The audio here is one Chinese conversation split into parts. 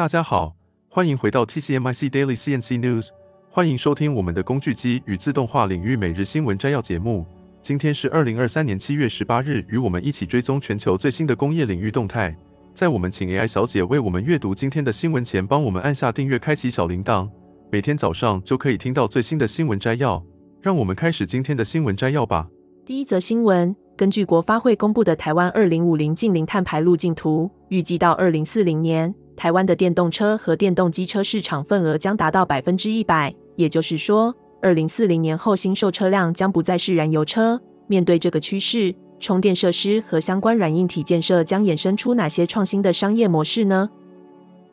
大家好，欢迎回到 TCMIC Daily CNC News，欢迎收听我们的工具机与自动化领域每日新闻摘要节目。今天是二零二三年七月十八日，与我们一起追踪全球最新的工业领域动态。在我们请 AI 小姐为我们阅读今天的新闻前，帮我们按下订阅，开启小铃铛，每天早上就可以听到最新的新闻摘要。让我们开始今天的新闻摘要吧。第一则新闻。根据国发会公布的台湾二零五零净零碳排路径图，预计到二零四零年，台湾的电动车和电动机车市场份额将达到百分之一百。也就是说，二零四零年后新售车辆将不再是燃油车。面对这个趋势，充电设施和相关软硬体建设将衍生出哪些创新的商业模式呢？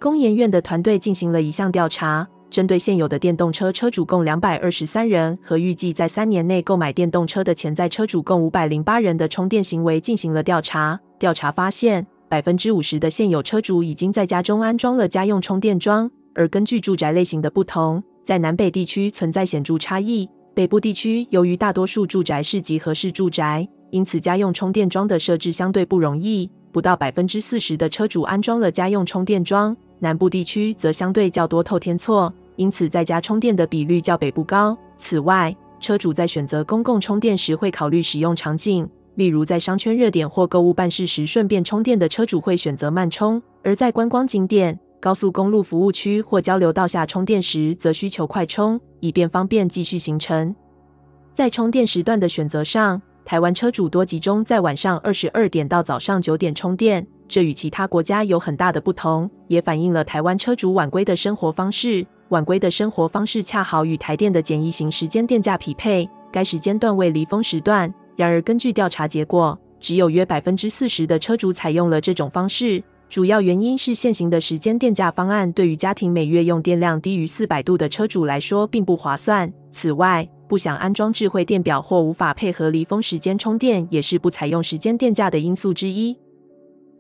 工研院的团队进行了一项调查。针对现有的电动车车主共两百二十三人和预计在三年内购买电动车的潜在车主共五百零八人的充电行为进行了调查。调查发现，百分之五十的现有车主已经在家中安装了家用充电桩。而根据住宅类型的不同，在南北地区存在显著差异。北部地区由于大多数住宅是集合式住宅，因此家用充电桩的设置相对不容易，不到百分之四十的车主安装了家用充电桩。南部地区则相对较多透天厝，因此在家充电的比率较北部高。此外，车主在选择公共充电时会考虑使用场景，例如在商圈热点或购物办事时顺便充电的车主会选择慢充；而在观光景点、高速公路服务区或交流道下充电时，则需求快充，以便方便继续行程。在充电时段的选择上，台湾车主多集中在晚上二十二点到早上九点充电。这与其他国家有很大的不同，也反映了台湾车主晚归的生活方式。晚归的生活方式恰好与台电的简易型时间电价匹配，该时间段为离峰时段。然而，根据调查结果，只有约百分之四十的车主采用了这种方式。主要原因是现行的时间电价方案对于家庭每月用电量低于四百度的车主来说并不划算。此外，不想安装智慧电表或无法配合离峰时间充电，也是不采用时间电价的因素之一。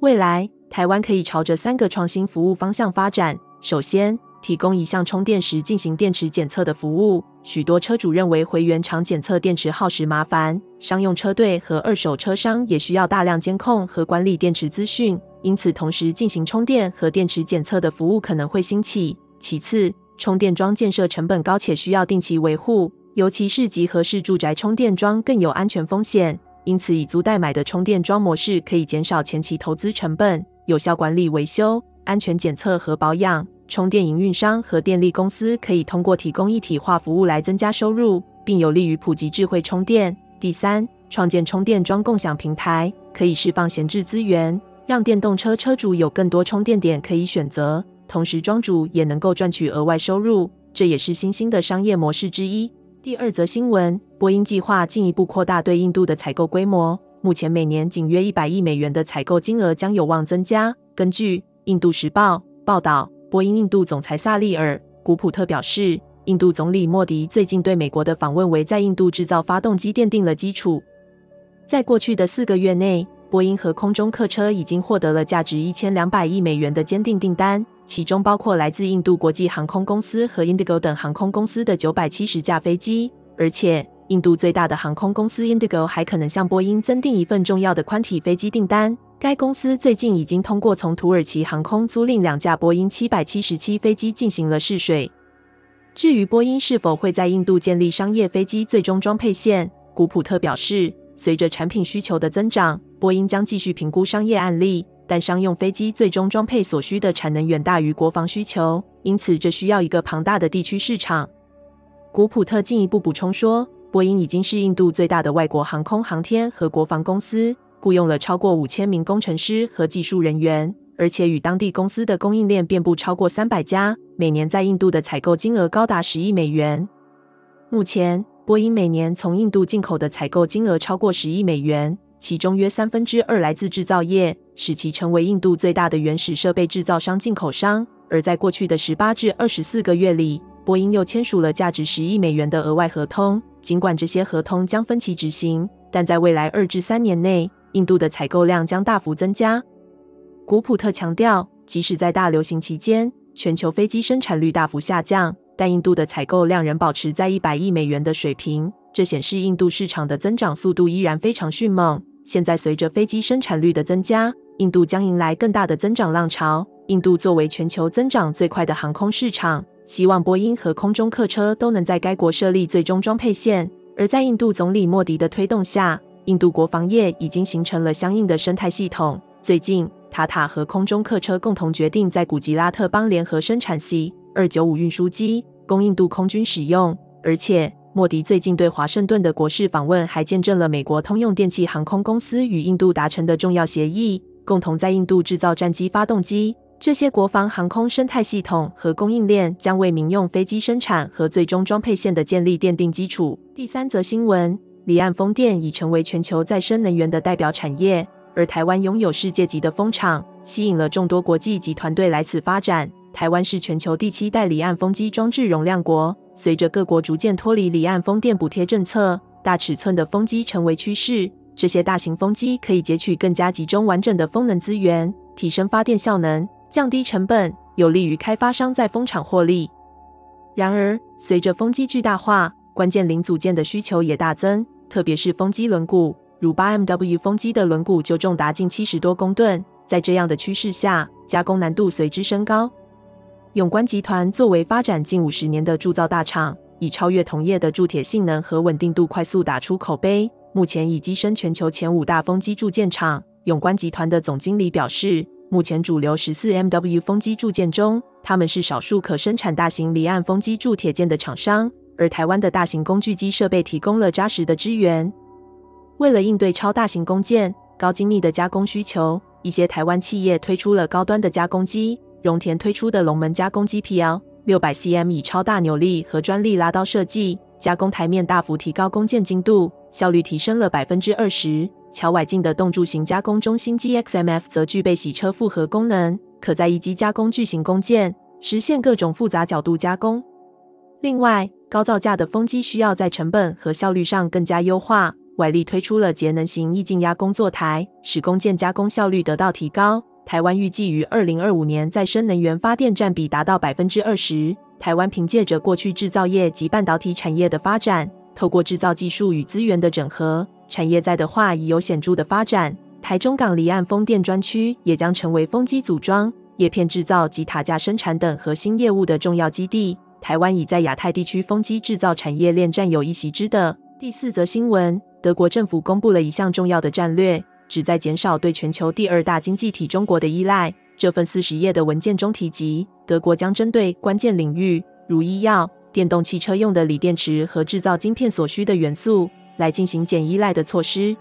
未来，台湾可以朝着三个创新服务方向发展。首先，提供一项充电时进行电池检测的服务。许多车主认为回原厂检测电池耗时麻烦，商用车队和二手车商也需要大量监控和管理电池资讯，因此同时进行充电和电池检测的服务可能会兴起。其次，充电桩建设成本高且需要定期维护，尤其是集合式住宅充电桩更有安全风险。因此，以租代买的充电桩模式可以减少前期投资成本，有效管理维修、安全检测和保养。充电营运商和电力公司可以通过提供一体化服务来增加收入，并有利于普及智慧充电。第三，创建充电桩共享平台，可以释放闲置资源，让电动车车主有更多充电点可以选择，同时庄主也能够赚取额外收入，这也是新兴的商业模式之一。第二则新闻，波音计划进一步扩大对印度的采购规模。目前每年仅约一百亿美元的采购金额将有望增加。根据《印度时报》报道，波音印度总裁萨利尔·古普特表示，印度总理莫迪最近对美国的访问为在印度制造发动机奠定了基础。在过去的四个月内，波音和空中客车已经获得了价值一千两百亿美元的坚定订单。其中包括来自印度国际航空公司和 Indigo 等航空公司的九百七十架飞机，而且印度最大的航空公司 Indigo 还可能向波音增订一份重要的宽体飞机订单。该公司最近已经通过从土耳其航空租赁两架波音七百七十七飞机进行了试水。至于波音是否会在印度建立商业飞机最终装配线，古普特表示，随着产品需求的增长，波音将继续评估商业案例。但商用飞机最终装配所需的产能远大于国防需求，因此这需要一个庞大的地区市场。古普特进一步补充说，波音已经是印度最大的外国航空航天和国防公司，雇佣了超过五千名工程师和技术人员，而且与当地公司的供应链遍布超过三百家，每年在印度的采购金额高达十亿美元。目前，波音每年从印度进口的采购金额超过十亿美元。其中约三分之二来自制造业，使其成为印度最大的原始设备制造商进口商。而在过去的十八至二十四个月里，波音又签署了价值十亿美元的额外合同。尽管这些合同将分期执行，但在未来二至三年内，印度的采购量将大幅增加。古普特强调，即使在大流行期间，全球飞机生产率大幅下降，但印度的采购量仍保持在一百亿美元的水平。这显示印度市场的增长速度依然非常迅猛。现在，随着飞机生产率的增加，印度将迎来更大的增长浪潮。印度作为全球增长最快的航空市场，希望波音和空中客车都能在该国设立最终装配线。而在印度总理莫迪的推动下，印度国防业已经形成了相应的生态系统。最近，塔塔和空中客车共同决定在古吉拉特邦联合生产 C 二九五运输机，供印度空军使用。而且，莫迪最近对华盛顿的国事访问，还见证了美国通用电气航空公司与印度达成的重要协议，共同在印度制造战机发动机。这些国防航空生态系统和供应链将为民用飞机生产和最终装配线的建立奠定基础。第三则新闻：离岸风电已成为全球再生能源的代表产业，而台湾拥有世界级的风场，吸引了众多国际及团队来此发展。台湾是全球第七代离岸风机装置容量国。随着各国逐渐脱离离岸风电补贴政策，大尺寸的风机成为趋势。这些大型风机可以截取更加集中完整的风能资源，提升发电效能。降低成本，有利于开发商在风场获利。然而，随着风机巨大化，关键零组件的需求也大增，特别是风机轮毂，如 8MW 风机的轮毂就重达近七十多公吨。在这样的趋势下，加工难度随之升高。永观集团作为发展近五十年的铸造大厂，以超越同业的铸铁性能和稳定度，快速打出口碑。目前已跻身全球前五大风机铸件厂。永观集团的总经理表示，目前主流十四 MW 风机铸件中，他们是少数可生产大型离岸风机铸铁件的厂商，而台湾的大型工具机设备提供了扎实的支援。为了应对超大型工件、高精密的加工需求，一些台湾企业推出了高端的加工机。荣田推出的龙门加工机 PL 六百 cm，以超大扭力和专利拉刀设计，加工台面大幅提高工件精度，效率提升了百分之二十。乔苇镜的动柱型加工中心 GXMF 则具备洗车复合功能，可在一机加工巨型工件，实现各种复杂角度加工。另外，高造价的风机需要在成本和效率上更加优化，外力推出了节能型液晶压工作台，使工件加工效率得到提高。台湾预计于二零二五年再生能源发电占比达到百分之二十。台湾凭借着过去制造业及半导体产业的发展，透过制造技术与资源的整合。产业在的话已有显著的发展，台中港离岸风电专区也将成为风机组装、叶片制造及塔架生产等核心业务的重要基地。台湾已在亚太地区风机制造产业链占有一席之地。第四则新闻：德国政府公布了一项重要的战略，旨在减少对全球第二大经济体中国的依赖。这份四十页的文件中提及，德国将针对关键领域，如医药、电动汽车用的锂电池和制造晶片所需的元素。来进行减依赖的措施。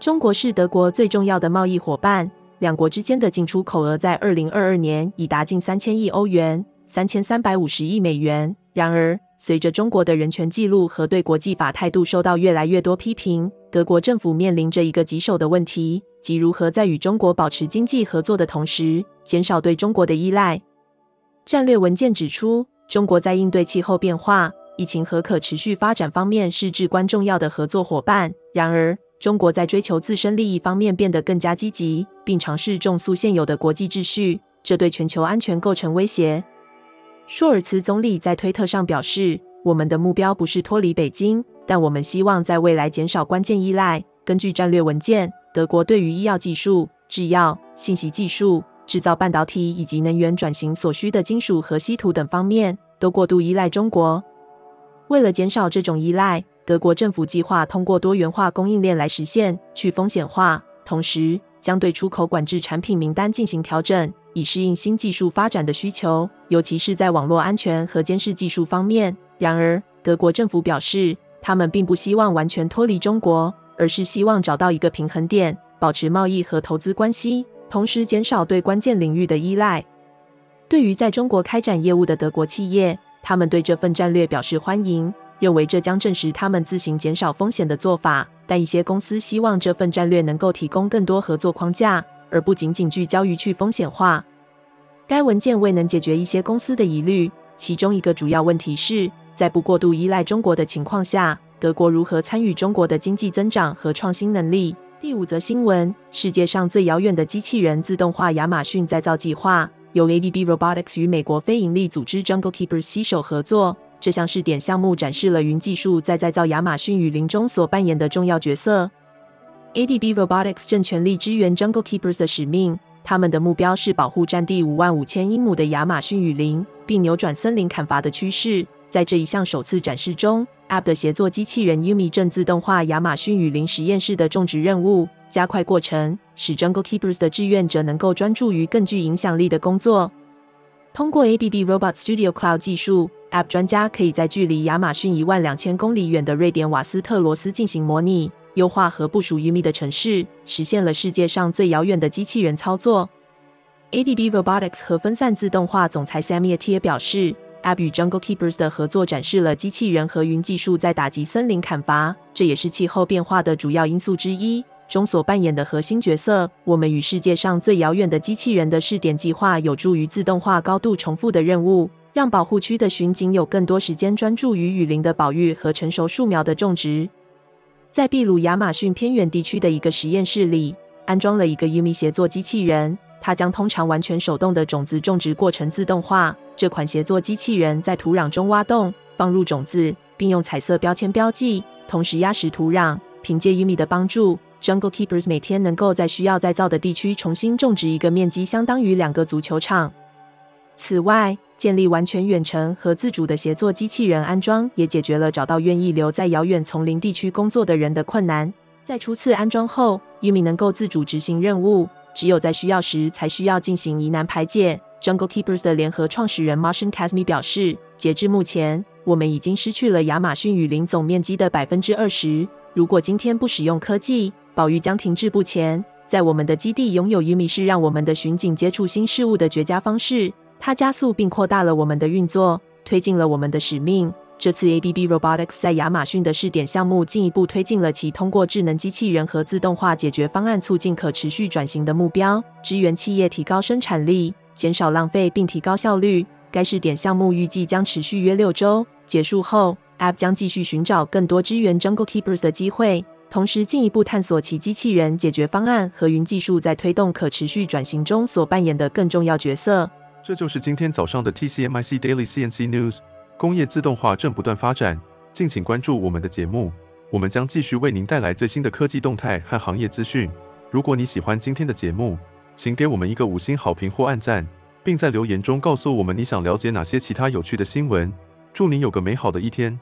中国是德国最重要的贸易伙伴，两国之间的进出口额在二零二二年已达近三千亿欧元，三千三百五十亿美元。然而，随着中国的人权记录和对国际法态度受到越来越多批评，德国政府面临着一个棘手的问题，即如何在与中国保持经济合作的同时，减少对中国的依赖。战略文件指出，中国在应对气候变化。疫情和可持续发展方面是至关重要的合作伙伴。然而，中国在追求自身利益方面变得更加积极，并尝试重塑现有的国际秩序，这对全球安全构成威胁。舒尔茨总理在推特上表示：“我们的目标不是脱离北京，但我们希望在未来减少关键依赖。”根据战略文件，德国对于医药技术、制药、信息技术、制造半导体以及能源转型所需的金属和稀土等方面，都过度依赖中国。为了减少这种依赖，德国政府计划通过多元化供应链来实现去风险化，同时将对出口管制产品名单进行调整，以适应新技术发展的需求，尤其是在网络安全和监视技术方面。然而，德国政府表示，他们并不希望完全脱离中国，而是希望找到一个平衡点，保持贸易和投资关系，同时减少对关键领域的依赖。对于在中国开展业务的德国企业，他们对这份战略表示欢迎，认为这将证实他们自行减少风险的做法。但一些公司希望这份战略能够提供更多合作框架，而不仅仅聚焦于去风险化。该文件未能解决一些公司的疑虑，其中一个主要问题是，在不过度依赖中国的情况下，德国如何参与中国的经济增长和创新能力。第五则新闻：世界上最遥远的机器人自动化亚马逊再造计划。由 ABB Robotics 与美国非营利组织 Jungle Keepers 携手合作，这项试点项目展示了云技术在再造亚马逊雨林中所扮演的重要角色。ABB Robotics 正全力支援 Jungle Keepers 的使命。他们的目标是保护占地五万五千英亩的亚马逊雨林，并扭转森林砍伐的趋势。在这一项首次展示中，App 的协作机器人 Umi 正自动化亚马逊雨林实验室的种植任务，加快过程，使 Jungle Keepers 的志愿者能够专注于更具影响力的工作。通过 ABB Robot Studio Cloud 技术，App 专家可以在距离亚马逊一万两千公里远的瑞典瓦斯特罗斯进行模拟。优化和部署 Yumi 的城市，实现了世界上最遥远的机器人操作。ABB Robotics 和分散自动化总裁 Sami Atiya 表示，App 与 Jungle Keepers 的合作展示了机器人和云技术在打击森林砍伐，这也是气候变化的主要因素之一中所扮演的核心角色。我们与世界上最遥远的机器人的试点计划，有助于自动化高度重复的任务，让保护区的巡警有更多时间专注于雨林的保育和成熟树苗的种植。在秘鲁亚马逊偏远地区的一个实验室里，安装了一个 Umi 协作机器人。它将通常完全手动的种子种植过程自动化。这款协作机器人在土壤中挖洞，放入种子，并用彩色标签标记，同时压实土壤。凭借 Umi 的帮助，Jungle Keepers 每天能够在需要再造的地区重新种植一个面积相当于两个足球场。此外，建立完全远程和自主的协作机器人安装，也解决了找到愿意留在遥远丛林地区工作的人的困难。在初次安装后，Yumi 能够自主执行任务，只有在需要时才需要进行疑难排解。Jungle Keepers 的联合创始人 Martian Kazmi 表示，截至目前，我们已经失去了亚马逊雨林总面积的百分之二十。如果今天不使用科技，保育将停滞不前。在我们的基地拥有 Yumi 是让我们的巡警接触新事物的绝佳方式。它加速并扩大了我们的运作，推进了我们的使命。这次 ABB Robotics 在亚马逊的试点项目进一步推进了其通过智能机器人和自动化解决方案促进可持续转型的目标，支援企业提高生产力、减少浪费并提高效率。该试点项目预计将持续约六周，结束后，App 将继续寻找更多支援 Jungle Keepers 的机会，同时进一步探索其机器人解决方案和云技术在推动可持续转型中所扮演的更重要角色。这就是今天早上的 TCMIC Daily CNC News。工业自动化正不断发展，敬请关注我们的节目，我们将继续为您带来最新的科技动态和行业资讯。如果你喜欢今天的节目，请给我们一个五星好评或按赞，并在留言中告诉我们你想了解哪些其他有趣的新闻。祝您有个美好的一天。